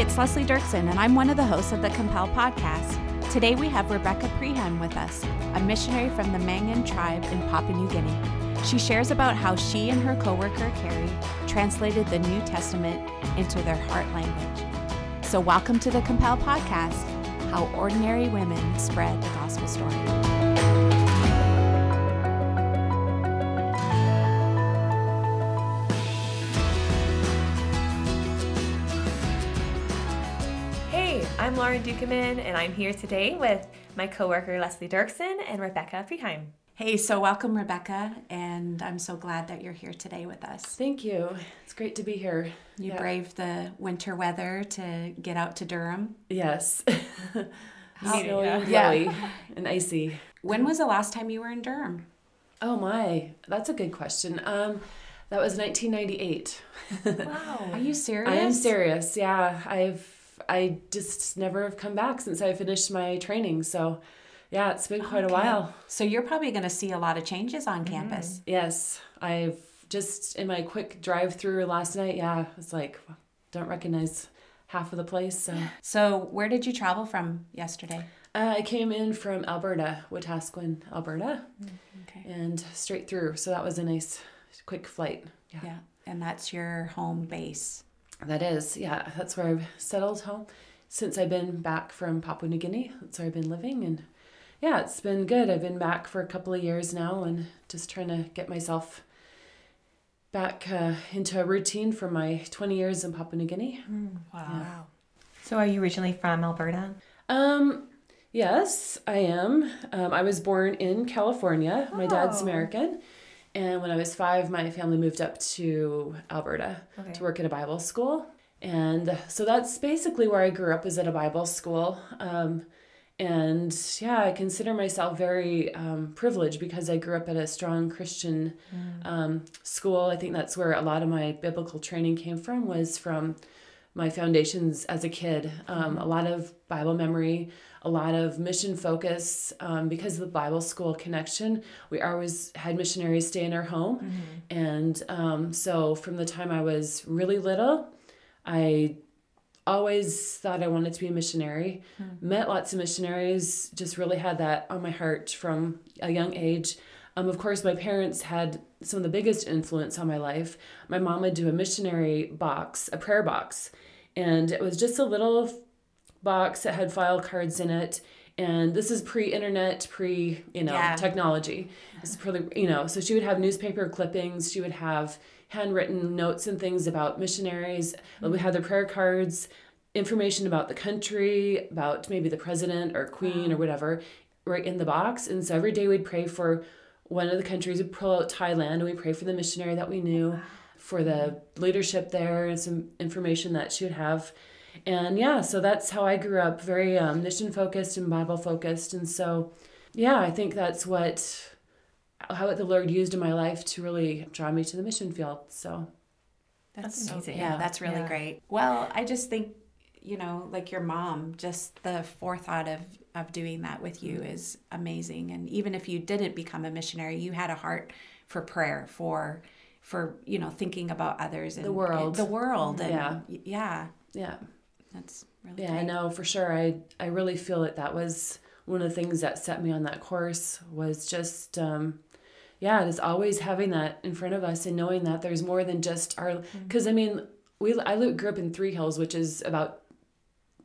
it's Leslie Dirksen, and I'm one of the hosts of the Compel podcast. Today we have Rebecca Preheim with us, a missionary from the Mangan tribe in Papua New Guinea. She shares about how she and her coworker Carrie translated the New Testament into their heart language. So, welcome to the Compel podcast How Ordinary Women Spread the Gospel Story. Lauren Dukeman, and I'm here today with my coworker Leslie Dirksen and Rebecca Preheim. Hey, so welcome, Rebecca, and I'm so glad that you're here today with us. Thank you. It's great to be here. You Yeah. braved the winter weather to get out to Durham. Yes. How- Snowy and Yeah. and icy. When was the last time you were in Durham? Oh my, that's a good question. Um, that was 1998. Wow. Are you serious? I am serious. Yeah, I've I just never have come back since I finished my training. So, yeah, it's been quite Okay. a while. So you're probably going to see a lot of changes on campus. Yes, I've just in my quick drive through last night. Yeah, it's like don't recognize half of the place. So. So where did you travel from yesterday? Uh, I came in from Alberta, Wetaskiwin, Alberta, Okay. and straight through. So that was a nice, quick flight. Yeah. Yeah, and that's your home base. That is, yeah, that's where I've settled home since I've been back from Papua New Guinea. That's where I've been living, and yeah, it's been good. I've been back for a couple of years now, and just trying to get myself back uh, into a routine for my 20 years in Papua New Guinea. Wow. So, are you originally from Alberta? Um, yes, I am. Um, I was born in California. My dad's Oh. American. And when I was five, my family moved up to Alberta Okay. to work at a Bible school. And so that's basically where I grew up, is at a Bible school. Um, and yeah, I consider myself very um, privileged because I grew up at a strong Christian um, school. I think that's where a lot of my biblical training came from, was from my foundations as a kid. Um, a lot of Bible memory, a lot of mission focus. Um, because of the Bible school connection, we always had missionaries stay in our home. And um, so from the time I was really little, I always thought I wanted to be a missionary. Met lots of missionaries, just really had that on my heart from a young age. Um, of course, my parents had some of the biggest influence on my life. My mom would do a missionary box, a prayer box, and it was just a little box that had file cards in it. And this is pre-internet, pre you know Yeah. technology. It's pretty you know. So she would have newspaper clippings. She would have handwritten notes and things about missionaries. We had the prayer cards, information about the country, about maybe the president or queen or whatever, right in the box. And so every day we'd pray for one of the countries. We'd pull out Thailand and we pray for the missionary that we knew, for the leadership there, and some information that she would have. And yeah, so that's how I grew up, very um, mission focused and Bible focused. And so, yeah, I think that's what how the Lord used in my life to really draw me to the mission field. So That's, That's so- amazing. yeah, that's really Yeah. great. Well, I just think, you know, like your mom, just the forethought of of doing that with you is amazing. And even if you didn't become a missionary, you had a heart for prayer, for for you know thinking about others and The world. the world, and Yeah. yeah, yeah, that's really yeah, I know for sure. I I really feel that that was one of the things that set me on that course was just um, yeah, just always having that in front of us and knowing that there's more than just our Mm-hmm. because I mean we I grew up in Three Hills, which is about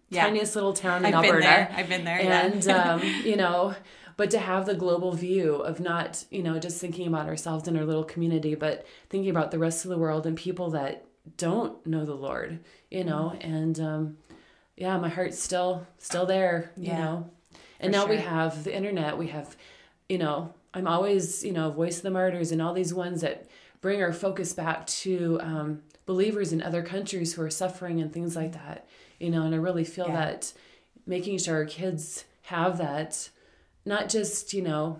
Yeah. tiniest little town in I've been there. I've been there. and yeah. um, you know but to have the global view of not you know just thinking about ourselves in our little community but thinking about the rest of the world and people that don't know the lord you know? Mm-hmm. and um, yeah my heart's still still there you Yeah, know? and now we have the internet. We have you know i'm always you know voice of the martyrs and all these ones that bring our focus back to um, believers in other countries who are suffering and things like that you know? And i really feel Yeah. that making sure our kids have that not just you know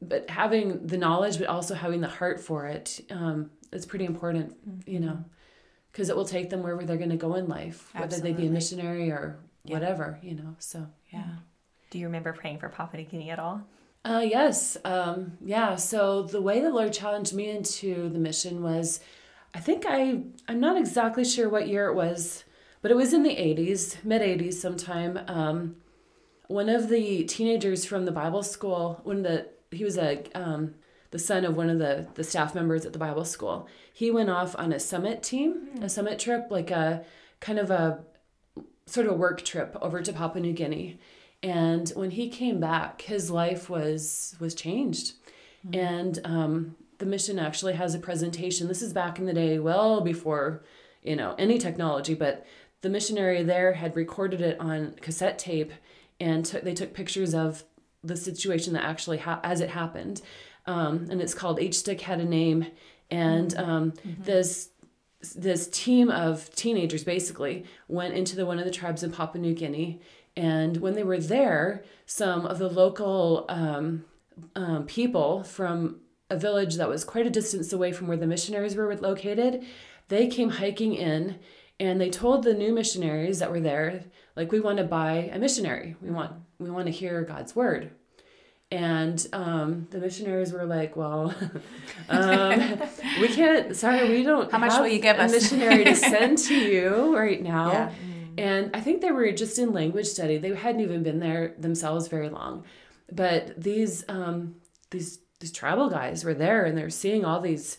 but having the knowledge but also having the heart for it um, is pretty important you Mm-hmm. know because it will take them wherever they're going to go in life whether they be a missionary or Yeah. whatever you know so yeah. Do you remember praying for Papua New Guinea at all? Uh, yes. Um, yeah. So the way the Lord challenged me into the mission was, I think I, I'm not exactly sure what year it was, but it was in the 80s, mid 80s sometime. Um, one of the teenagers from the Bible school, when the, he was a, um, the son of one of the, the staff members at the Bible school. He went off on a summit team, a summit trip, like a kind of a sort of work trip over to Papua New Guinea. And when he came back, his life was was changed. And um, the mission actually has a presentation. This is back in the day, well before you know any technology, but the missionary there had recorded it on cassette tape, and took they took pictures of the situation that actually ha- as it happened, um, and it's called Each Stick had a name, and um, this this team of teenagers basically went into the one of the tribes in Papua New Guinea, and when they were there, some of the local um, um, people from a village that was quite a distance away from where the missionaries were located, they came hiking in, and they told the new missionaries that were there, like, we want to buy a missionary. We want we want to hear God's word. And um, the missionaries were like, "Well, um, we can't. Sorry, we don't. How much have will you give a us?" missionary to send to you right now?" Yeah. And I think they were just in language study. They hadn't even been there themselves very long. But these um, these these tribal guys were there, and they're seeing all these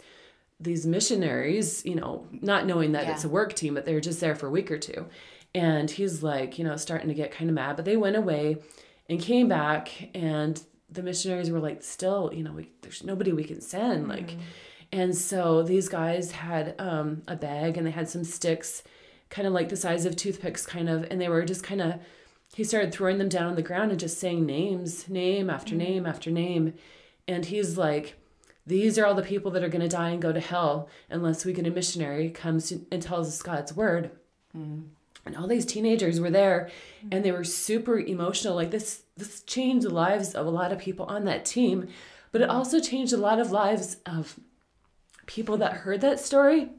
these missionaries, you know, not knowing that Yeah. it's a work team, but they're just there for a week or two. And he's like, you know, starting to get kind of mad. But they went away and came back, and the missionaries were like, still, you know, we, there's nobody we can send. Mm-hmm. Like, and so these guys had um, a bag and they had some sticks, kind of like the size of toothpicks, kind of, and they were just kind of. He started throwing them down on the ground and just saying names, name after mm-hmm. name after name, and he's like, "These are all the people that are going to die and go to hell unless we get a missionary comes to, and tells us God's word." Mm-hmm. And all these teenagers were there, and they were super emotional. Like this, this changed the lives of a lot of people on that team, but it also changed a lot of lives of people that heard that story.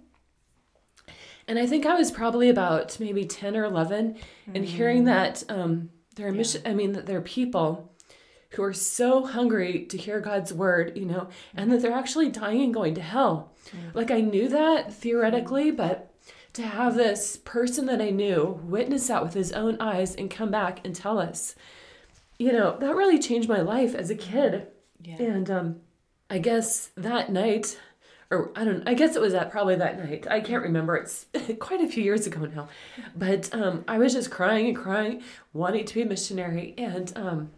And I think I was probably about maybe 10 or 11 and hearing that um, there are mission, I mean, that there are people who are so hungry to hear God's word, you know, and that they're actually dying and going to hell. Like I knew that theoretically, but to have this person that I knew witness that with his own eyes and come back and tell us, you know, that really changed my life as a kid. Yeah. And um, I guess that night, or I don't, I guess it was that probably that night. I can't remember. It's quite a few years ago now, but um, I was just crying and crying, wanting to be a missionary, and um,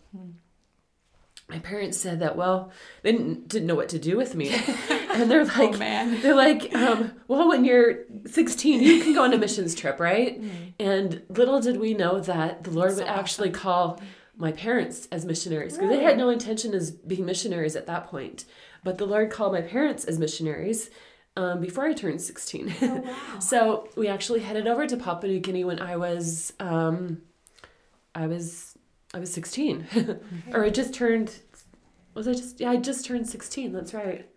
my parents said that well, they didn't, didn't know what to do with me, and they're like, man. they're like, um, well, when you're 16, you can go on a missions trip, right? And little did we know that the Lord So would actually call my parents as missionaries because they had no intention as being missionaries at that point. But the Lord called my parents as missionaries um, before I turned 16. so we actually headed over to Papua New Guinea when I was, um, I was, I was 16, or I just turned. Was I just? Yeah, I just turned 16. That's right.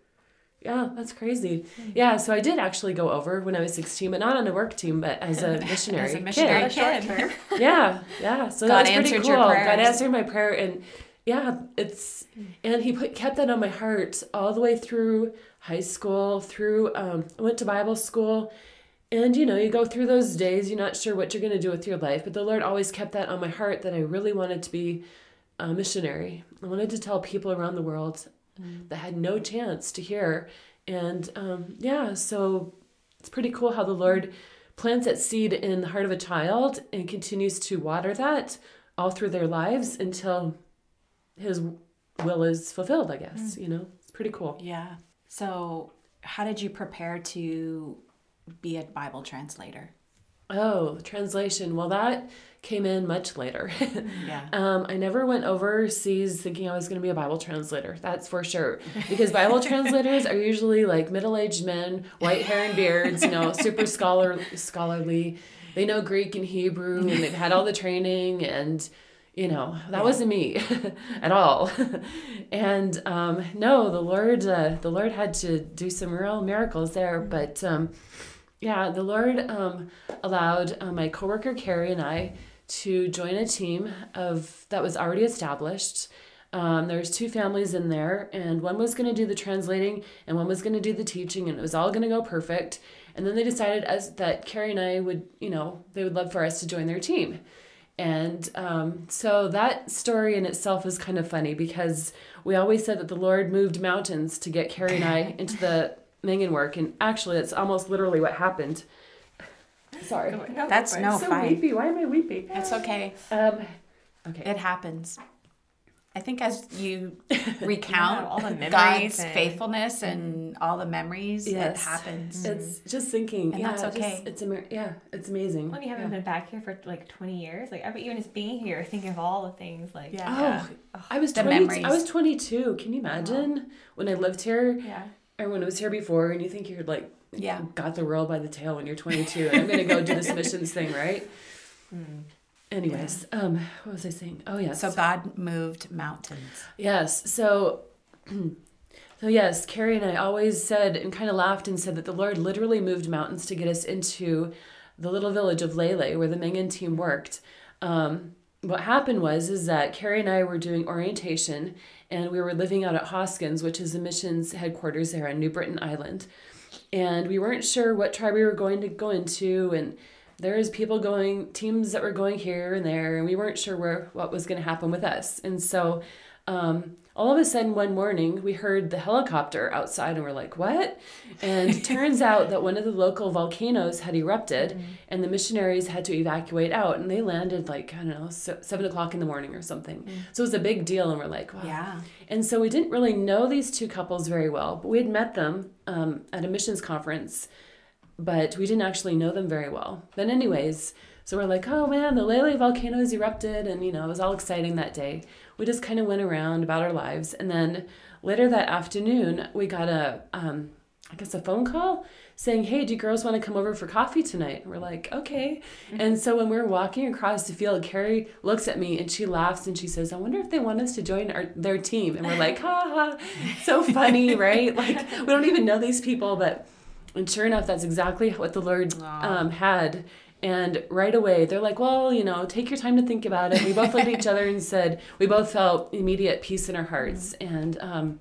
Yeah, that's crazy. Yeah, so I did actually go over when I was 16, but not on a work team, but as a missionary. As a missionary kid. Short term. Yeah, yeah. So God that was pretty cool. your God answered my prayer, and yeah, it's and He put kept that on my heart all the way through high school. Through um, I went to Bible school, and you know, you go through those days. You're not sure what you're going to do with your life, but the Lord always kept that on my heart that I really wanted to be a missionary. I wanted to tell people around the world that had no chance to hear. And um, yeah, so it's pretty cool how the Lord plants that seed in the heart of a child and continues to water that all through their lives until his will is fulfilled, I guess. You know, it's pretty cool. Yeah. So, how did you prepare to be a Bible translator? Oh, translation. Well, that came in much later. Yeah. Um, I never went overseas thinking I was going to be a Bible translator. That's for sure. Because Bible translators are usually like middle-aged men, white hair and beards, you know, super scholar scholarly. They know Greek and Hebrew, and they've had all the training, and you know that wasn't me at all. and um, no, the Lord, uh, the Lord had to do some real miracles there, but. Um, yeah, the Lord um, allowed uh, my coworker Carrie and I to join a team of that was already established. Um, there's two families in there, and one was going to do the translating, and one was going to do the teaching, and it was all going to go perfect. And then they decided as that Carrie and I would, you know, they would love for us to join their team. And um, so that story in itself is kind of funny because we always said that the Lord moved mountains to get Carrie and I into the Mangan work, and actually, it's almost literally what happened. Sorry, No, That's go no so fine. weepy. Why am I weepy? That's okay. Um, okay. It happens. I think as you Yeah, recount all the memories God's and- faithfulness and all the memories, it Yes. happens. It's just thinking. And yeah, that's just- it's ama- yeah, it's amazing. When you haven't yeah. been back here for like 20 years, like I bet even just being here, thinking of all the things, like Yeah. Oh, I was The 20, memories. I was 22. Can you imagine when I lived here yeah. I was here before and you think you're like Yeah. got the world by the tail when you're 22 and I'm to go do this missions thing, right? Mm. Anyways, um what was I saying? Oh, yes. So God moved mountains. Yes. So, so yes, Carrie and I always said and kind of laughed and said that the Lord literally moved mountains to get us into the little village of Lele where the mengen team worked. Um, what happened was is that Carrie and I were doing orientation and we were living out at Hoskins, which is the missions headquarters there on New Britain Island. And we weren't sure what tribe we were going to go into and there was people going teams that were going here and there and we weren't sure where what was going to happen with us. And so um, all of a sudden one morning we heard the helicopter outside and we're like what and turns out that one of the local volcanoes had erupted and the missionaries had to evacuate out and they landed like i don't know se- seven o'clock in the morning or something so it was a big deal and we're like wow Yeah. and so we didn't really know these two couples very well but we had met them um, at a missions conference but we didn't actually know them very well. But anyways, so we're like, oh man, the Lele volcano has erupted, and you know, it was all exciting that day. We just kind of went around about our lives, and then later that afternoon, we got a, um, I guess a phone call saying, hey, do you girls want to come over for coffee tonight? And we're like, okay. And so when we we're walking across the field, Carrie looks at me and she laughs and she says, I wonder if they want us to join our, their team. And we're like, ha ha, so funny, right? Like we don't even know these people, but and sure enough, that's exactly what the Lord um, had. And right away, they're like, well, you know, take your time to think about it. We both looked at each other and said, we both felt immediate peace in our hearts. And um,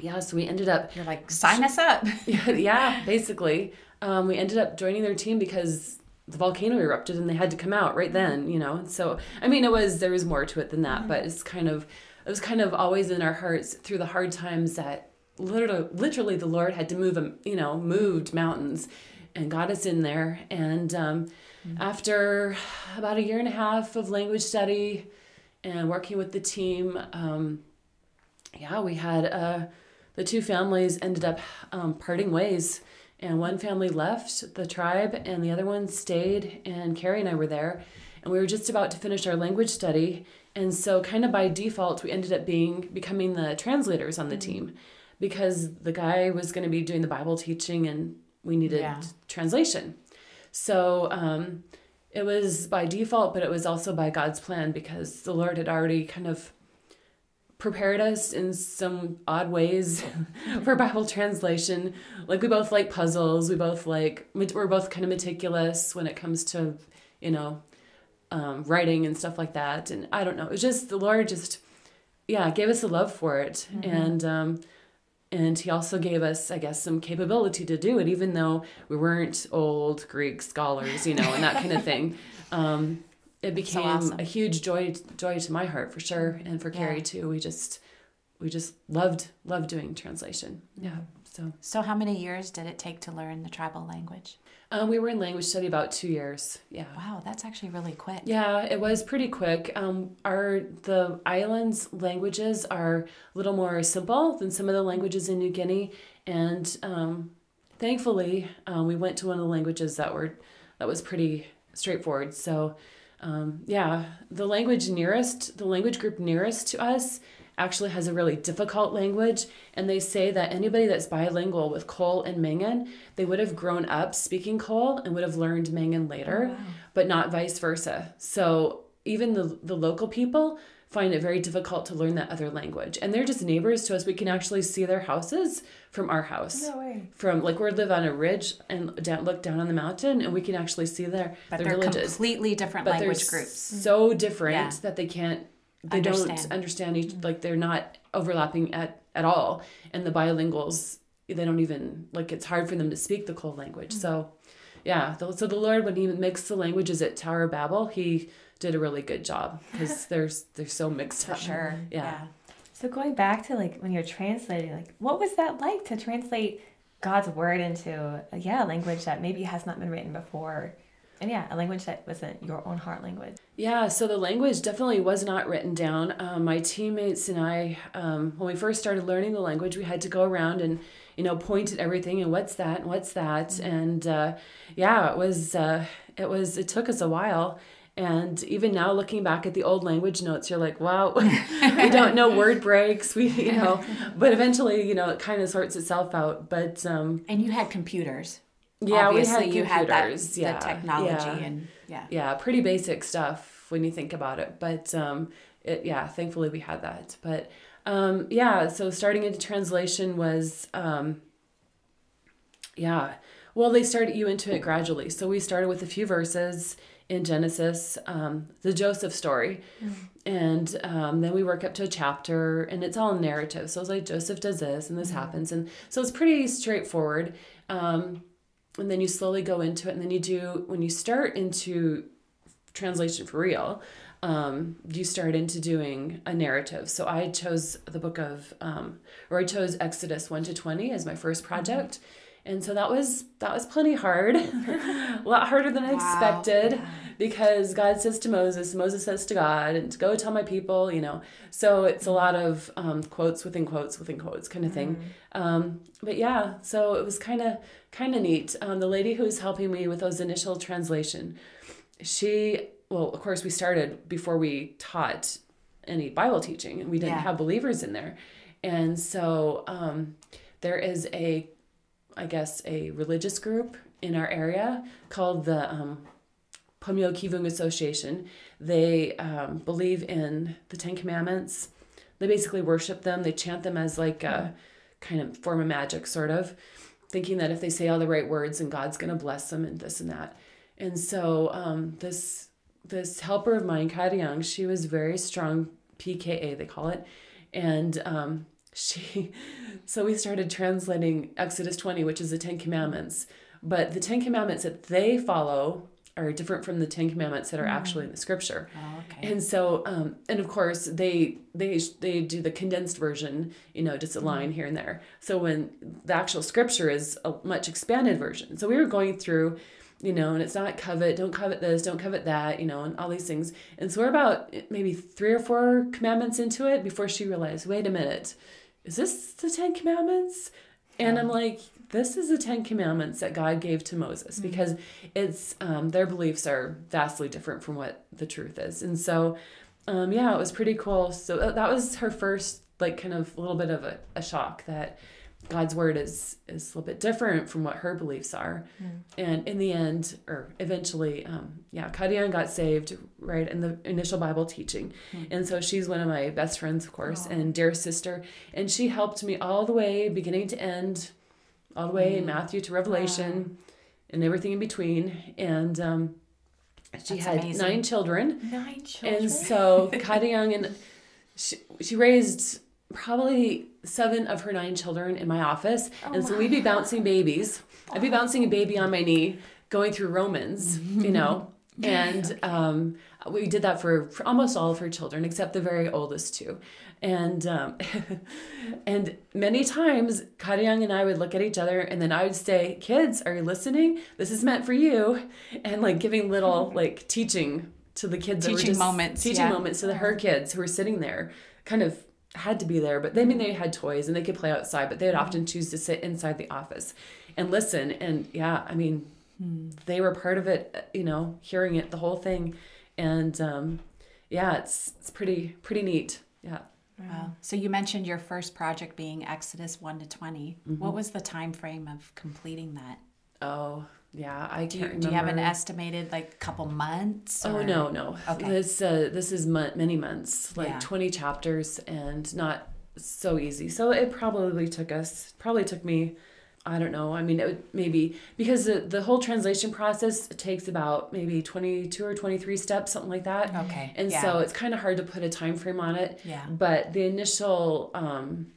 yeah, so we ended up, You're like, sign us up. yeah, basically, um, we ended up joining their team because the volcano erupted and they had to come out right then, you know. So, I mean, it was, there was more to it than that, but it's kind of, it was kind of always in our hearts through the hard times that literally, literally the Lord had to move, 'em, you know, moved mountains and got us in there. And um, after about a year and a half of language study and working with the team, um, yeah, we had uh, the two families ended up um, parting ways, and one family left the tribe, and the other one stayed. And Carrie and I were there, and we were just about to finish our language study, and so kind of by default, we ended up being becoming the translators on the team, because the guy was going to be doing the Bible teaching, and we needed Yeah. translation. So um, it was by default, but it was also by God's plan because the Lord had already kind of prepared us in some odd ways for Bible translation. Like we both like puzzles. We both like we're both kind of meticulous when it comes to, you know, um, writing and stuff like that. And I don't know. It was just the Lord just, yeah, gave us a love for it, and um, and He also gave us, I guess, some capability to do it, even though we weren't old Greek scholars, you know, and that kind of thing. Um, it became awesome. a huge joy joy to my heart for sure and for Carrie too. We just we just loved loved doing translation. Yeah. So So, how many years did it take to learn the tribal language? Um, we were in language study about two years. Yeah. Wow, that's actually really quick. Yeah, it was pretty quick. Um, our the islands languages are a little more simple than some of the languages in New Guinea, and um, thankfully, um, we went to one of the languages that were that was pretty straightforward. So, um, yeah, the language nearest, the language group nearest to us, actually has a really difficult language, and they say that anybody that's bilingual with Kol and Mangan, they would have grown up speaking Kol and would have learned Mangan later, oh, but not vice versa. So even the the local people find it very difficult to learn that other language, and they're just neighbors to us. We can actually see their houses from our house. No way. From like we live on a ridge and down, look down on the mountain, and we can actually see their But their they're villages completely different but language groups. so different Yeah. that they can't they Understand. don't understand each mm-hmm. like they're not overlapping at at all and the bilinguals they don't even like it's hard for them to speak the Kol language mm-hmm. so yeah the, so the lord when he mixed the languages at tower of babel he did a really good job because there's they're so mixed For up sure. yeah. So going back to like when you're translating, like what was that like to translate God's word into yeah, a language that maybe has not been written before? And yeah, a language that wasn't your own heart language. Yeah, so the language definitely was not written down. Um, my teammates and I, um, when we first started learning the language, we had to go around and you know point at everything and what's that and what's that, and uh, yeah, it was uh, it was it took us a while. And even now, looking back at the old language notes, you're like, wow, we don't know word breaks. We, you know, but eventually, you know, it kind of sorts itself out. But um, And you had computers. Yeah, Obviously, we you had had computers. that, yeah, the technology yeah. and yeah. yeah pretty basic stuff when you think about it but um it yeah thankfully we had that but um yeah so starting into translation was um yeah. Well they started you into it gradually. So we started with a few verses in genesis um the joseph story. And um, then we work up to a chapter and it's all narrative. So it's like joseph does this and this happens. And so it's pretty straightforward. Um, and then you slowly go into it and then you do when you start into translation for real um, you start into doing a narrative. So i chose the book of um, or i chose exodus 1 to 20 as my first project. And so that was that was plenty hard a lot harder than i Wow. expected because god says to moses moses says to god and go tell my people you know. So it's a lot of um, quotes within quotes within quotes kind of thing. Um, but yeah so it was kind of kind of neat um, the lady who was helping me with those initial translation she well of course we started before we taught any bible teaching and we didn't Yeah. have believers in there and so um, there is a i guess a religious group in our area called the um, Pomio Kivung Association. They um, believe in the Ten Commandments. They basically worship them. They chant them as like a kind of form of magic, sort of, thinking that if they say all the right words, and God's going to bless them and this and that. And so um, this this helper of mine, Kari Young, she was very strong PKA, they call it, and um, she. So we started translating Exodus twenty, which is the Ten Commandments. But the Ten Commandments that they follow are different from the Ten Commandments that are actually in the Scripture. Oh, okay. And so, um, and of course, they they they do the condensed version, you know, just a line here and there. So when the actual scripture is a much expanded version. So we were going through, you know, and it's not covet, don't covet this, don't covet that, you know, and all these things. And so we're about maybe three or four commandments into it before she realized, wait a minute, is this the Ten Commandments? And I'm like, this is the Ten Commandments that God gave to Moses because it's um, their beliefs are vastly different from what the truth is. And so, um, yeah, it was pretty cool. So that that was her first, like, kind of a little bit of a, a shock that God's word is is a little bit different from what her beliefs are. And in the end, or eventually, um, yeah, Kadian got saved right in the initial Bible teaching. And so she's one of my best friends, of course, and dear sister. And she helped me all the way, beginning to end, all the way in Matthew to Revelation and everything in between. And um, she That's had amazing. nine children. Nine children. And so Kadi Young and she, she raised probably seven of her nine children in my office. and so we'd be bouncing babies. I'd be bouncing a baby on my knee, going through Romans, you know. And um, Uh, we did that for, for almost all of her children, except the very oldest two. And um, and many times, Kadi Young and I would look at each other, and then I would say, "Kids, are you listening? This is meant for you," and like giving little like teaching to the kids Teaching just moments, teaching yeah. moments to the, her kids who were sitting there kind of had to be there but they I mean they had toys and they could play outside but they would often choose to sit inside the office and listen and yeah i mean hmm. they were part of it uh, you know hearing it the whole thing and um yeah it's it's pretty pretty neat yeah Wow. So you mentioned your first project being Exodus 1 to 20. Mm-hmm. What was the time frame of completing that? oh yeah i Do can't do you have an estimated like couple months? Oh no, no. Okay. This uh, this is mon- many months, like Yeah. twenty chapters, and not so easy. So it probably took us, probably took me I don't know. I mean, it would maybe because the, the whole translation process takes about maybe 22 or 23 steps, something like that. Okay. And yeah. so it's kind of hard to put a time frame on it. Yeah. But the initial, um,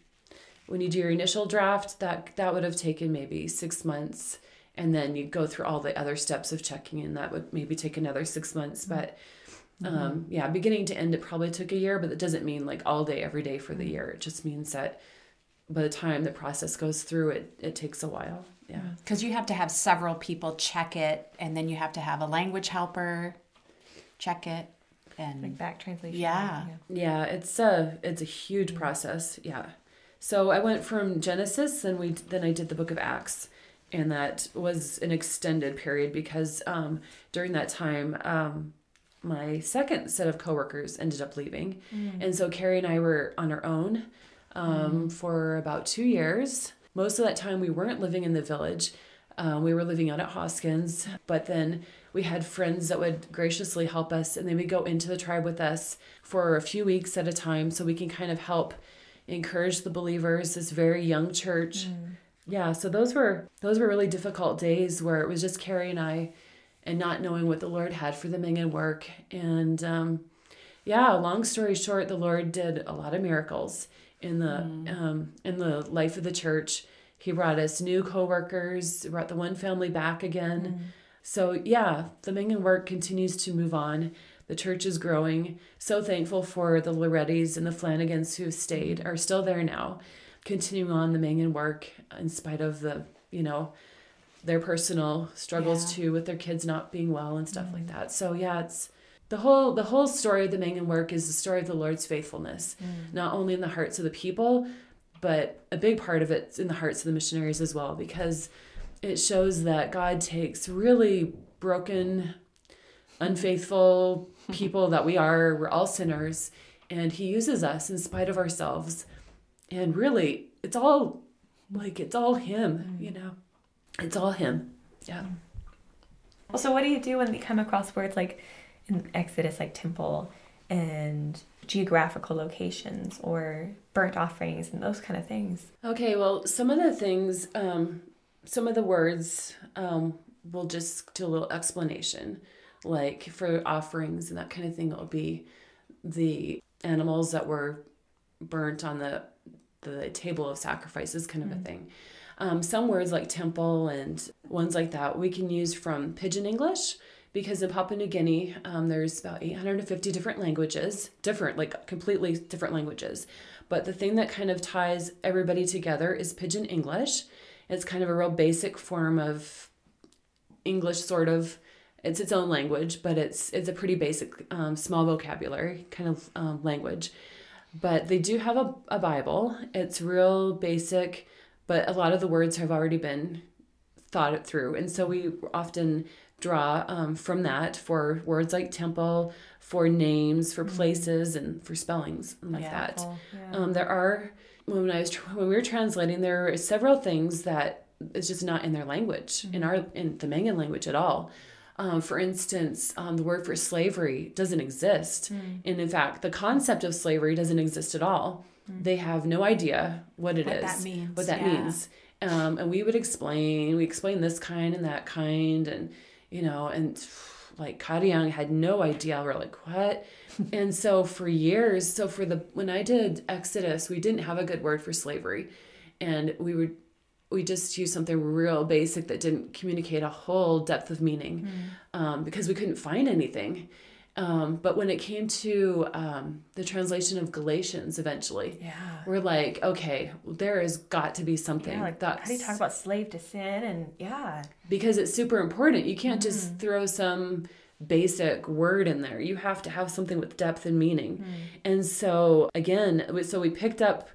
when you do your initial draft, that that would have taken maybe six months, and then you go through all the other steps of checking, and that would maybe take another six months. But um, yeah, beginning to end, it probably took a year, but that doesn't mean like all day, every day for the year. It just means that by the time the process goes through, it it takes a while. Yeah. Because you have to have several people check it, and then you have to have a language helper check it, and Like back translation. Yeah. Yeah, it's a it's a huge process. Yeah. So I went from Genesis, and we then I did the Book of Acts, and that was an extended period because um, during that time, um, my second set of coworkers ended up leaving, and so Carrie and I were on our own um, for about two years. Most of that time, we weren't living in the village. Um, we were living out at Hoskins, but then we had friends that would graciously help us, and they would go into the tribe with us for a few weeks at a time, so we can kind of help encourage the believers. This very young church, yeah. So those were those were really difficult days where it was just Carrie and I, and not knowing what the Lord had for the Mingan work, and um, yeah. Long story short, the Lord did a lot of miracles in the mm-hmm. um, in the life of the church. He brought us new coworkers, brought the one family back again. Mm-hmm. So yeah, the Mingan work continues to move on. The church is growing. So thankful for the Lorettis and the Flanagans who have stayed, are still there now, continuing on the Mingan work in spite of the, you know, their personal struggles Yeah. too with their kids not being well and stuff like mm-hmm. that. So yeah, it's the whole the whole story of the Mingan work is the story of the Lord's faithfulness, mm. not only in the hearts of the people, but a big part of it's in the hearts of the missionaries as well because it shows that God takes really broken, unfaithful people that we are. We're all sinners, and He uses us in spite of ourselves. And really, it's all like it's all Him, mm. you know. It's all Him. Yeah. Well, so what do you do when you come across words like in Exodus, like temple and geographical locations or burnt offerings and those kind of things? Okay, well, some of the things, um, some of the words, um, we'll just do a little explanation. Like for offerings and that kind of thing, it'll be the animals that were burnt on the the table of sacrifices, kind of a thing. Um, some words like temple and ones like that we can use from Pidgin English because in Papua New Guinea um, there's about 850 different languages, different, like completely different languages. But the thing that kind of ties everybody together is Pidgin English. It's kind of a real basic form of English, sort of. It's its own language, but it's it's a pretty basic, um, small vocabulary kind of um, language. But they do have a, a Bible. It's real basic, but a lot of the words have already been thought it through. And so we often draw um, from that for words like temple, for names, for places, and for spellings and like Yeah, that. Cool. Yeah. Um, there are when I was when we were translating, there are several things that is just not in their language in our in the Mangan language at all. Um, for instance, um, the word for slavery doesn't exist, and in fact, the concept of slavery doesn't exist at all. They have no idea what it is, What that means, what that yeah. means. Um, and we would explain, we explain this kind and that kind, and you know, and like Kadiang had no idea. We're like, what? and so for years, so for the when I did Exodus, we didn't have a good word for slavery, and we would we just used something real basic that didn't communicate a whole depth of meaning um, because we couldn't find anything. Um, but when it came to um, the translation of Galatians, eventually, Yeah. we're like, okay, there has got to be something yeah, like that's how do you talk about slave to sin and yeah. because it's super important. You can't just throw some basic word in there. You have to have something with depth and meaning. And so again, so we picked up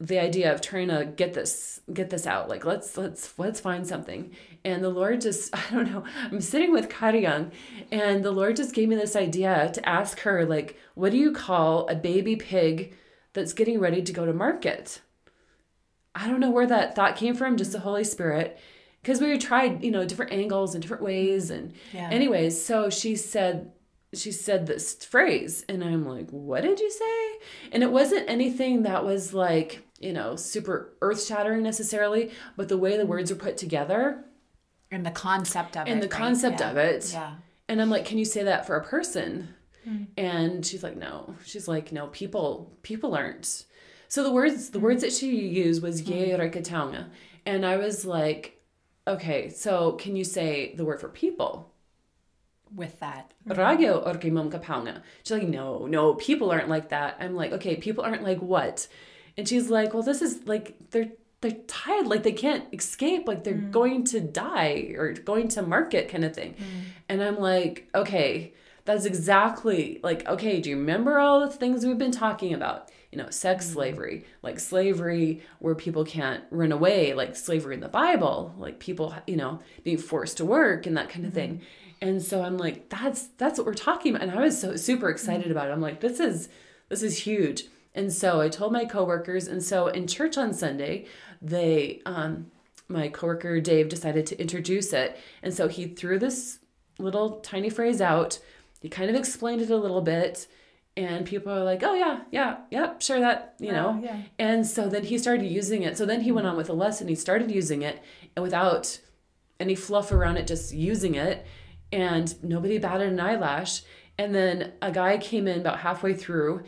the idea of trying to get this get this out. Like let's let's let's find something. And the lord just i don't know i'm sitting with Karyang and the lord just gave me this idea to ask her like what do you call a baby pig that's getting ready to go to market? I don't know where that thought came from just the holy spirit because we tried you know different angles and different ways and Yeah. anyways so she said she said this phrase and i'm like what did you say and it wasn't anything that was like you know, super earth shattering necessarily, but the way the words are put together And the concept of it. and the right? concept Yeah. of it. Yeah. And I'm like, can you say that for a person? Hmm. And she's like, no. She's like, no, people people aren't. So the words the hmm. words that she used was hmm. ye rekataunga. And I was like, okay, so can you say the word for people? With that. Mm-hmm. Ragio orke mum kapaunga. She's like, no, no, people aren't like that. I'm like, okay, people aren't like what? And she's like, well, this is like they're they're tied, like they can't escape, like they're mm. going to die or going to market kind of thing. Mm. And I'm like, okay, that's exactly like, okay, do you remember all the things we've been talking about? You know, sex mm. slavery, like slavery where people can't run away, like slavery in the Bible, like people, you know, being forced to work and that kind of mm-hmm. thing. And so I'm like, that's that's what we're talking about. And I was so super excited about it. I'm like, this is this is huge. And so I told my coworkers, and so in church on Sunday, they um my coworker Dave decided to introduce it. And so he threw this little tiny phrase out. He kind of explained it a little bit. And people are like, oh, yeah, yeah, yep, sure, that, you know. yeah. And so then he started using it. So then he went on with a lesson. He started using it and without any fluff around it, just using it. And nobody batted an eyelash. And then a guy came in about halfway through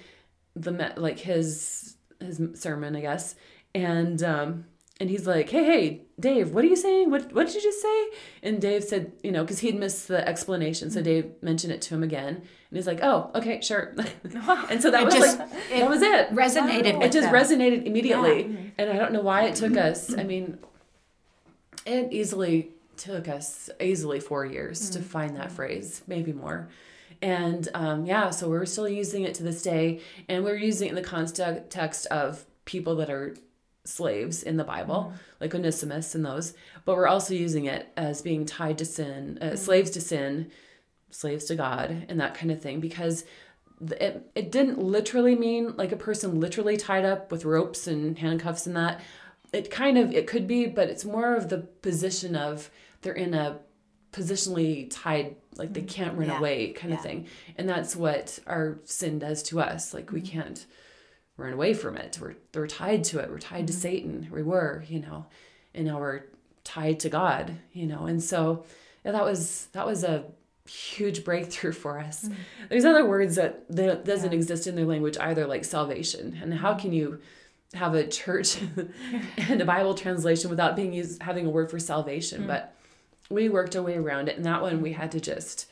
the like his his sermon, I guess, and um, and he's like, "Hey, hey, Dave, what are you saying? What what did you just say?" And Dave said, you know, because he'd missed the explanation, so Dave mentioned it to him again, and he's like, "Oh, okay, sure." and so that was just- like that was it. Resonated Wow. It just them. resonated immediately, and I don't know why it took us. I mean, it easily took us easily four years to find that phrase, maybe more. And um, yeah, so we're still using it to this day, and we're using it in the context of people that are slaves in the Bible, like Onesimus and those. But we're also using it as being tied to sin, uh, slaves to sin, slaves to God, and that kind of thing, because it, it didn't literally mean like a person literally tied up with ropes and handcuffs and that it kind of it could be but it's more of the position of they're in a positionally tied like they mm-hmm. can't run Yeah. away kind Yeah. of thing. And that's what our sin does to us. Like we mm-hmm. can't run away from it. We're, we're tied to it. We're tied to mm-hmm. satan. We were you know and now we're tied to god you know? And so yeah, that was that was a huge breakthrough for us. There's other words that that doesn't exist in their language either like salvation. And how can you have a church and a bible translation without being used having a word for salvation but we worked our way around it and that one we had to just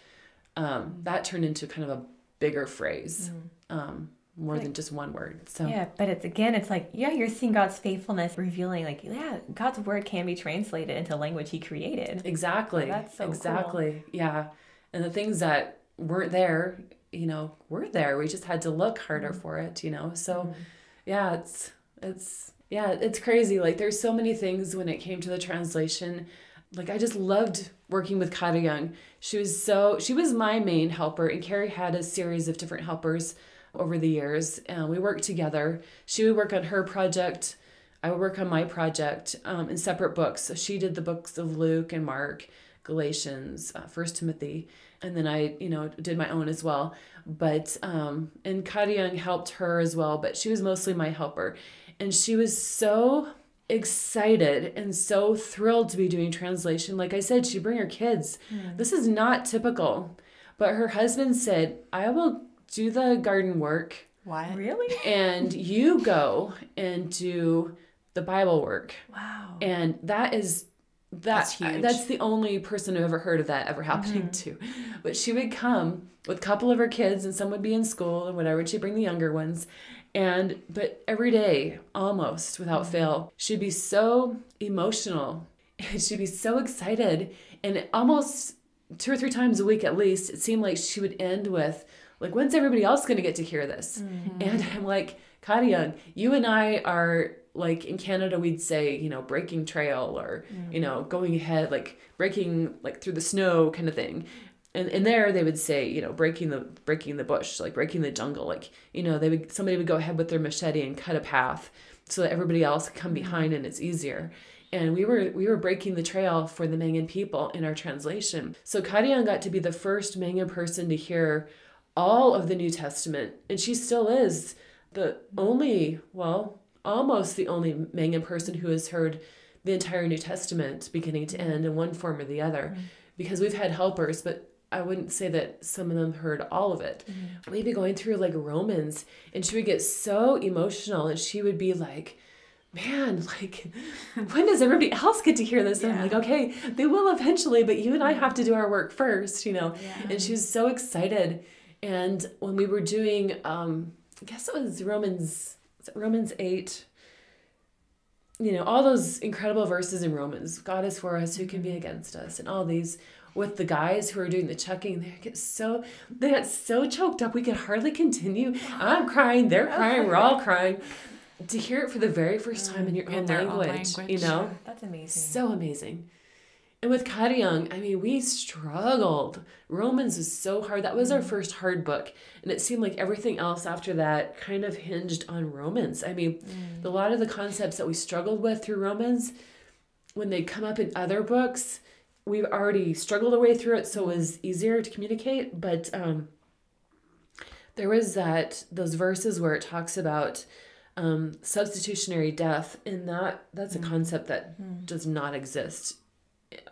um, that turned into kind of a bigger phrase um, more than just one word so Yeah, but it's again, it's like, yeah, you're seeing God's faithfulness revealing, like, yeah, God's word can be translated into language He created. Exactly. Oh, that's so cool. exactly. Yeah. And the things that weren't there, you know, were there. We just had to look harder Mm-hmm. for it, you know. So yeah, it's it's yeah, it's crazy. Like there's so many things when it came to the translation. Like I just loved working with Kata Young. She was so she was my main helper and Carrie had a series of different helpers over the years. And we worked together. She would work on her project. I would work on my project um, in separate books. So she did the books of Luke and Mark, Galatians, uh, First Timothy, and then I, you know, did my own as well. But um, and Kata Young helped her as well, but she was mostly my helper, and she was so excited and so thrilled to be doing translation. Like I said, she'd bring her kids. This is not typical, but her husband said, "I will do the garden work." What? Really? and you go and do the Bible work. Wow. And that is that That's huge. that's the only person I've ever heard of that ever happening mm-hmm. to. But she would come with a couple of her kids and some would be in school and whatever, and she'd bring the younger ones. And but every day, almost without mm-hmm. fail, she'd be so emotional. And she'd be so excited. And almost two or three times a week at least, it seemed like she would end with like, when's everybody else going to get to hear this? Mm-hmm. And I'm like, Kata you and I are like in Canada, we'd say, you know, breaking trail or, you know, mm. going ahead, like breaking like through the snow kind of thing. And, and there they would say, you know, breaking the breaking the bush, like breaking the jungle, like, you know, they would somebody would go ahead with their machete and cut a path so that everybody else could come mm. behind and it's easier and we were we were breaking the trail for the Mangan people in our translation. So Kadian got to be the first Mangan person to hear all of the New Testament, and she still is the only well almost the only Mangan person who has heard the entire New Testament beginning to end in one form or the other, because we've had helpers, but I wouldn't say that some of them heard all of it. We'd be going through like Romans, and she would get so emotional, and she would be like, man, like, when does everybody else get to hear this? And I'm like, okay, they will eventually, but you and I have to do our work first, you know? And she was so excited. And when we were doing, um, I guess it was Romans, Romans 8, you know, all those incredible verses in Romans God is for us, who can be against us? And all these with the guys who are doing the checking, they get so they got so choked up we could hardly continue. I'm crying, they're crying, we're all crying. To hear it for the very first time in your In own own language, you know, That's amazing. so amazing. And with Karyang, I mean, we struggled. Romans is so hard. That was our first hard book. And it seemed like everything else after that kind of hinged on Romans. I mean, a lot of the concepts that we struggled with through Romans, when they come up in other books, we've already struggled our way through it, so it was easier to communicate. But um, there was that those verses where it talks about um, substitutionary death, and that that's a concept that does not exist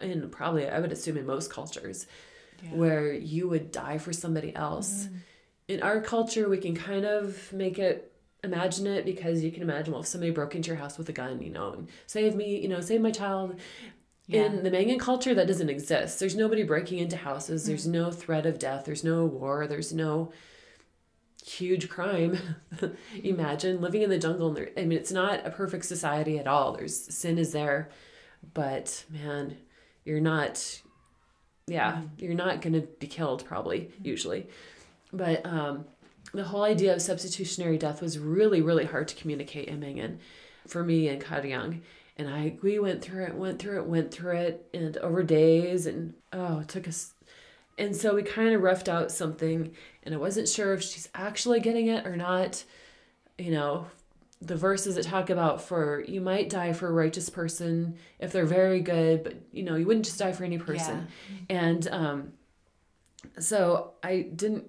in probably I would assume in most cultures where you would die for somebody else. Mm-hmm. In our culture, we can kind of make it imagine it because you can imagine well if somebody broke into your house with a gun, you know, and save me, you know, save my child. In the Mangan culture, that doesn't exist. There's nobody breaking into houses. There's mm. no threat of death. There's no war. There's no huge crime. Imagine living in the jungle. And there, I mean, it's not a perfect society at all. There's sin is there, but man, you're not. Yeah, you're not gonna be killed probably usually, but um, the whole idea of substitutionary death was really really hard to communicate in Mangan, for me and Karyang. And I we went through it, went through it, went through it, and over days, and oh, it took us and so we kind of roughed out something, and I wasn't sure if she's actually getting it or not. You know, the verses that talk about for you might die for a righteous person if they're very good, but you know, you wouldn't just die for any person. And um, so I didn't,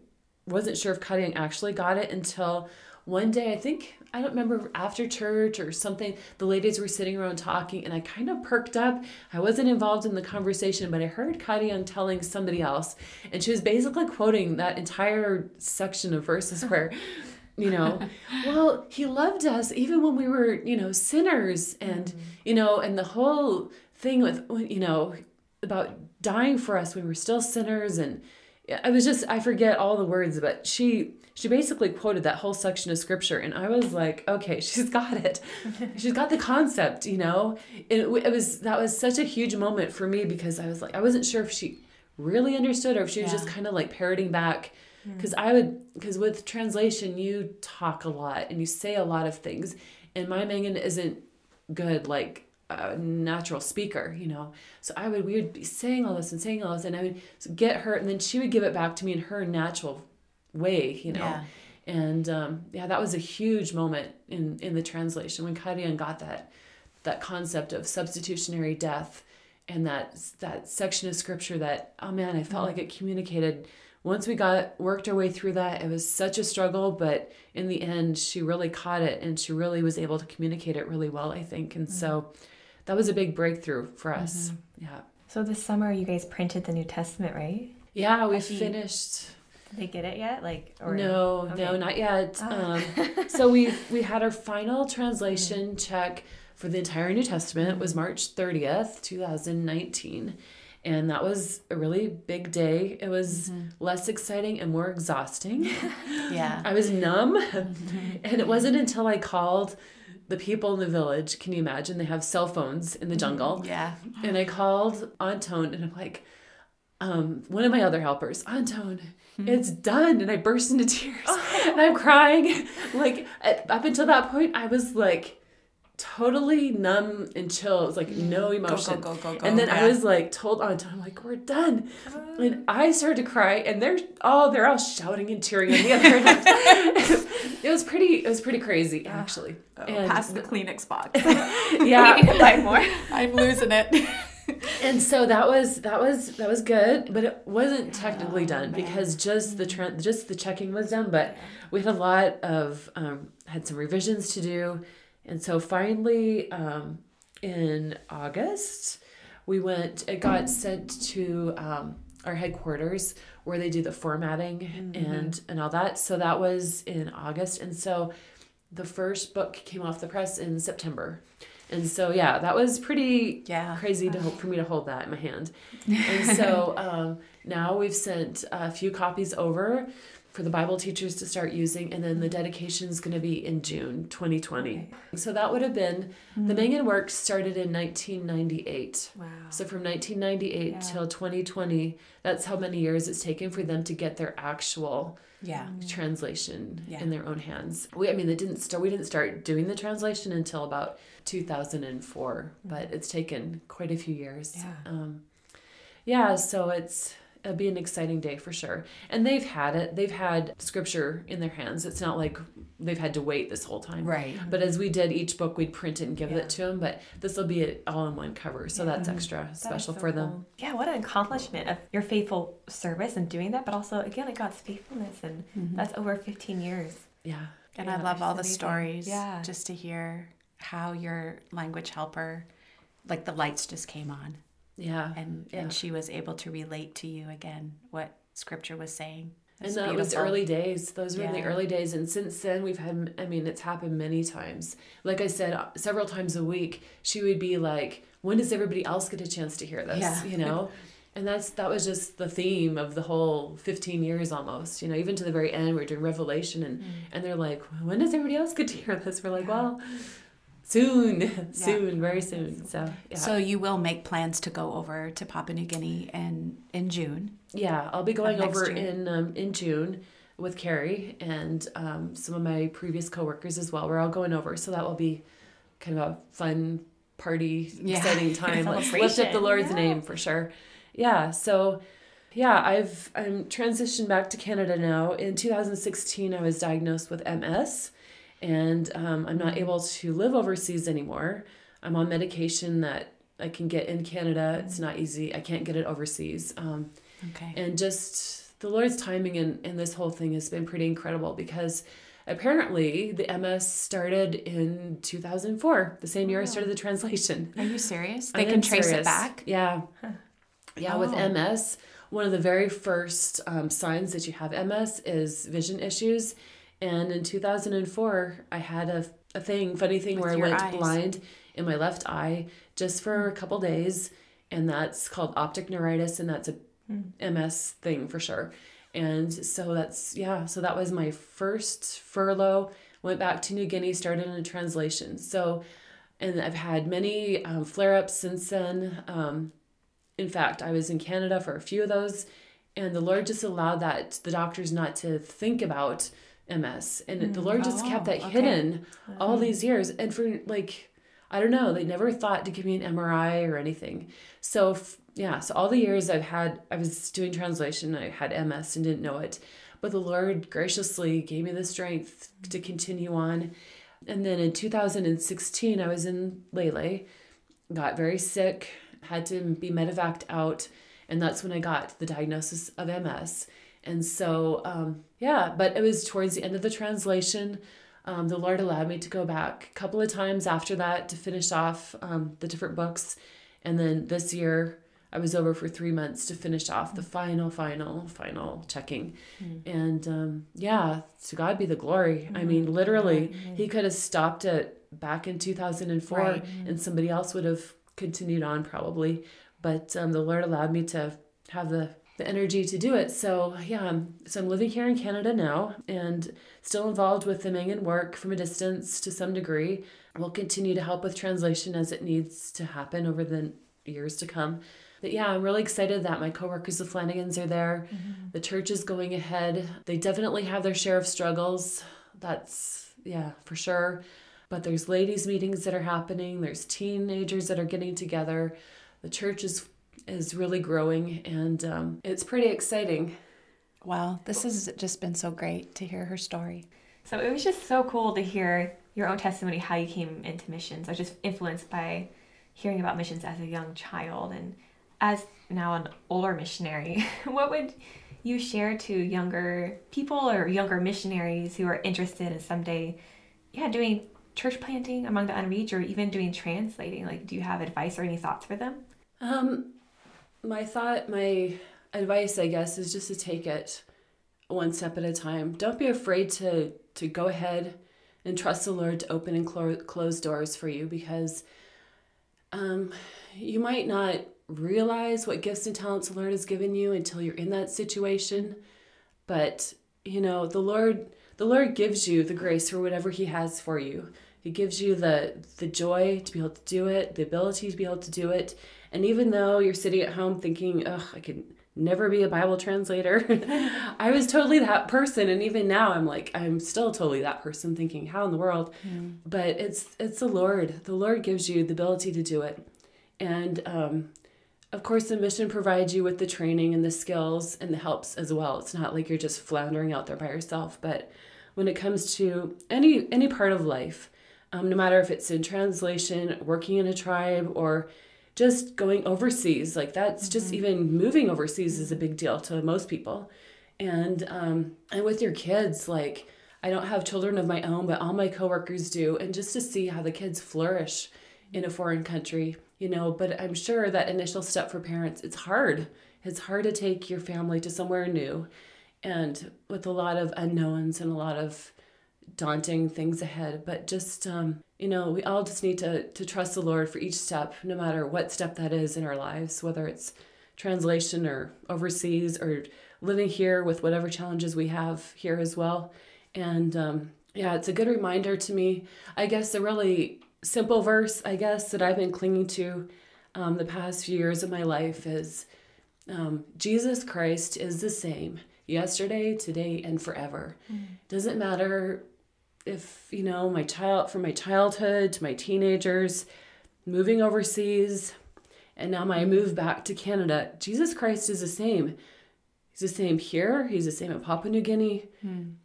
wasn't sure if Karyang actually got it until one day, I think, I don't remember after church or something, the ladies were sitting around talking and I kind of perked up. I wasn't involved in the conversation, but I heard Karyang telling somebody else. And she was basically quoting that entire section of verses where, you know, well, he loved us even when we were, you know, sinners. And, mm-hmm. you know, and the whole thing with, you know, about dying for us when we were still sinners. And I was just, I forget all the words, but she, she basically quoted that whole section of scripture and i was like okay she's got it she's got the concept you know it, it was that was such a huge moment for me because i was like i wasn't sure if she really understood or if she was just kind of like parroting back because i would because with translation you talk a lot and you say a lot of things and my Mangan isn't good like a natural speaker, you know. So I would we would be saying all this and saying all this, and I would get her, and then she would give it back to me in her natural way, you know. Yeah. And um, yeah, that was a huge moment in in the translation when Karyang got that that concept of substitutionary death and that that section of scripture that oh man, I felt like it communicated. Once we got worked our way through that, it was such a struggle, but in the end, she really caught it and she really was able to communicate it really well, I think. And so that was a big breakthrough for us. Yeah. So this summer you guys printed the New Testament, right? Yeah, we Actually- finished. Did they get it yet? Like or No, no, not yet. Ah. Um, so we we had our final translation check for the entire New Testament It was March thirtieth, two thousand nineteen, and that was a really big day. It was mm-hmm. less exciting and more exhausting. Yeah. I was numb, mm-hmm. and it wasn't until I called the people in the village. Can you imagine? They have cell phones in the jungle. Mm-hmm. Yeah. And I called Antone and I'm like, um, one of my other helpers, Antone, hmm. it's done. And I burst into tears oh. and I'm crying. Like up until that point, I was like totally numb and chill. It was like no mm. emotion. go, go, go, And then I was like Antone I'm like, we're done. Uh. And I started to cry and they're all they're all shouting and cheering on the other end. it was pretty it was pretty crazy ah. actually. Oh, and Pass the Kleenex box. yeah. Buy more. I'm losing it. and so that was that was that was good but it wasn't ah, technically done because just the tra- just the checking was done but we had a lot of um, had some revisions to do And so finally, um, in August, we went, it got sent to um, our headquarters where they do the formatting Mm-hmm. and, and all that. So that was in August. And so the first book came off the press in September. And so, yeah, that was pretty Yeah. crazy to for me to hold that in my hand. And so um, now we've sent a few copies over for the Bible teachers to start using, and then the mm-hmm. dedication is going to be in June 2020. So that would have been the mm-hmm. Mangan work started in 1998. Wow. So from 1998 Yeah. till 2020, that's how many years it's taken for them to get their actual Yeah. translation Yeah. in their own hands. We, I mean, they didn't start. We didn't start doing the translation until about 2004, mm-hmm. but it's taken quite a few years. Yeah. Um, yeah. So it's it'll be an exciting day for sure. And they've had it. They've had scripture in their hands. It's not like they've had to wait this whole time. Right. But as we did each book, we'd print it and give Yeah. it to them. But this will be it all in one cover, so that's extra That is special so for them. cool. Yeah, what an accomplishment of your faithful service and doing that, but also again like God's faithfulness, and mm-hmm. that's over 15 years. Yeah. And Yeah, I love all the amazing. stories. Yeah. Just to hear how your language helper, like the lights just came on, Yeah. and Yeah. and she was able to relate to you again what Scripture was saying. And It's that was early days. Those were the early days. And since then, we've had, I mean, it's happened many times. Like I said, uh, several times a week, she would be like, when does everybody else get a chance to hear this? Yeah. You know? And that's that was just the theme of the whole 15 years almost, you know, even to the very end, we're doing Revelation and, and they're like, when does everybody else get to hear this? We're like, well, soon, soon, very soon. So, yeah. So you will make plans to go over to Papua New Guinea in in June. Yeah, I'll be going over year. in um, in June with Carrie and um, some of my previous coworkers as well. We're all going over, so that will be kind of a fun party, Yeah. exciting time. Let's lift up the Lord's yeah. name for sure. Yeah, so yeah, I've I'm transitioned back to Canada now. In 2016, I was diagnosed with MS, and um, I'm not able to live overseas anymore. I'm on medication that I can get in Canada. It's not easy. I can't get it overseas. Um, Okay. and just the Lord's timing in, in this whole thing has been pretty incredible because apparently the MS started in 2004, the same year I started the translation. Are you serious? I They can am trace it back. Yeah. Yeah, with Oh. MS, one of the very first um, signs that you have MS is vision issues. And in 2004, I had a, a thing, funny thing, With where I went eyes. blind in my left eye just for a couple days. And that's called optic neuritis, and that's a MS thing for sure. And so that's, yeah, so that was my first furlough. Went back to New Guinea, started in a translation. So, and I've had many um, flare ups since then. Um, in fact, I was in Canada for a few of those, and the Lord just allowed that the doctors not to think about MS, and the mm, Lord just kept Oh, that okay. hidden all mm. these years. And for like, I don't know, they never thought to give me an MRI or anything. So f- yeah, so all the years I've had, I was doing translation, I had MS and didn't know it, but the Lord graciously gave me the strength to continue on. And then in 2016, I was in Lele, got very sick, had to be medevaced out, and that's when I got the diagnosis of MS. And so, um, yeah, but it was towards the end of the translation. Um, the Lord allowed me to go back a couple of times after that to finish off um, the different books. And then this year, I was over for three months to finish off the final, final, final checking. And um, yeah, to God be the glory. I mean, literally, He could have stopped it back in 2004 Right. and somebody else would have continued on probably. But um, the Lord allowed me to have the, the energy to do it. So yeah, so I'm living here in Canada now and still involved with the Mangan work from a distance to some degree. We'll continue to help with translation as it needs to happen over the years to come. But yeah, I'm really excited that my coworkers, the Flanagans, are there. Mm-hmm. The church is going ahead. They definitely have their share of struggles. That's, yeah, for sure. But there's ladies' meetings that are happening, there's teenagers that are getting together. The church is is really growing and um, it's pretty exciting. Wow, this has just been so great to hear her story. So it was just so cool to hear your own testimony, how you came into missions. I was just influenced by hearing about missions as a young child and as now an older missionary. what would you share to younger people or younger missionaries who are interested in someday, yeah, doing church planting among the unreached or even doing translating? Like, do you have advice or any thoughts for them? Um, my thought, my advice, I guess, is just to take it one step at a time. Don't be afraid to to go ahead and trust the Lord to open and clo- close doors for you because um, you might not realize what gifts and talents the Lord has given you until you're in that situation. But you know, the Lord the Lord gives you the grace for whatever He has for you. He gives you the the joy to be able to do it, the ability to be able to do it. And even though you're sitting at home thinking, "Ugh, I can never be a Bible translator," I was totally that person. And even now, I'm like, I'm still totally that person, thinking, "How in the world?" Mm. But it's it's the Lord. The Lord gives you the ability to do it, and um, of course, the mission provides you with the training and the skills and the helps as well. It's not like you're just floundering out there by yourself. But when it comes to any any part of life, um, no matter if it's in translation, working in a tribe, or just going overseas, like that's mm-hmm. just even moving overseas is a big deal to most people. And um, and with your kids, like I don't have children of my own, but all my coworkers do, and just to see how the kids flourish in a foreign country you know but i'm sure that initial step for parents it's hard it's hard to take your family to somewhere new and with a lot of unknowns and a lot of daunting things ahead but just um, you know we all just need to to trust the lord for each step no matter what step that is in our lives whether it's translation or overseas or living here with whatever challenges we have here as well and um, yeah it's a good reminder to me i guess a really simple verse, I guess, that I've been clinging to um, the past few years of my life is um, Jesus Christ is the same yesterday, today, and forever. Mm. Doesn't matter if, you know, my child, from my childhood to my teenagers, moving overseas, and now my move back to Canada, Jesus Christ is the same. He's the same here, he's the same at Papua New Guinea. Mm.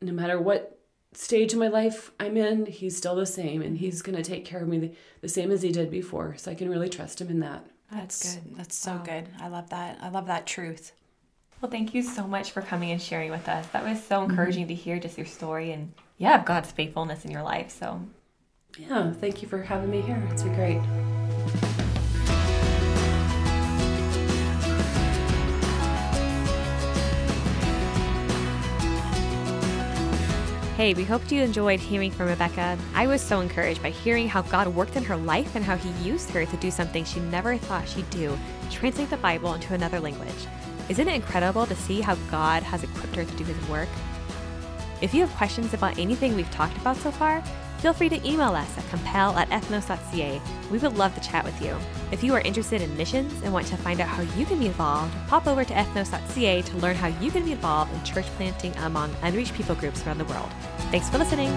No matter what stage in my life I'm in, he's still the same and he's going to take care of me the, the, same as he did before. So I can really trust him in that. That's, That's good. That's so wow. good. I love that. I love that truth. Well, thank you so much for coming and sharing with us. That was so mm-hmm. encouraging mm-hmm. to hear just your story and yeah, of God's faithfulness in your life. So, yeah, thank you for having me here. It's been great. Hey, we hoped you enjoyed hearing from Rebecca. I was so encouraged by hearing how God worked in her life and how He used her to do something she never thought she'd do translate the Bible into another language. Isn't it incredible to see how God has equipped her to do His work? If you have questions about anything we've talked about so far, feel free to email us at compel at ethnos.ca. We would love to chat with you. If you are interested in missions and want to find out how you can be involved, pop over to ethnos.ca to learn how you can be involved in church planting among unreached people groups around the world. Thanks for listening.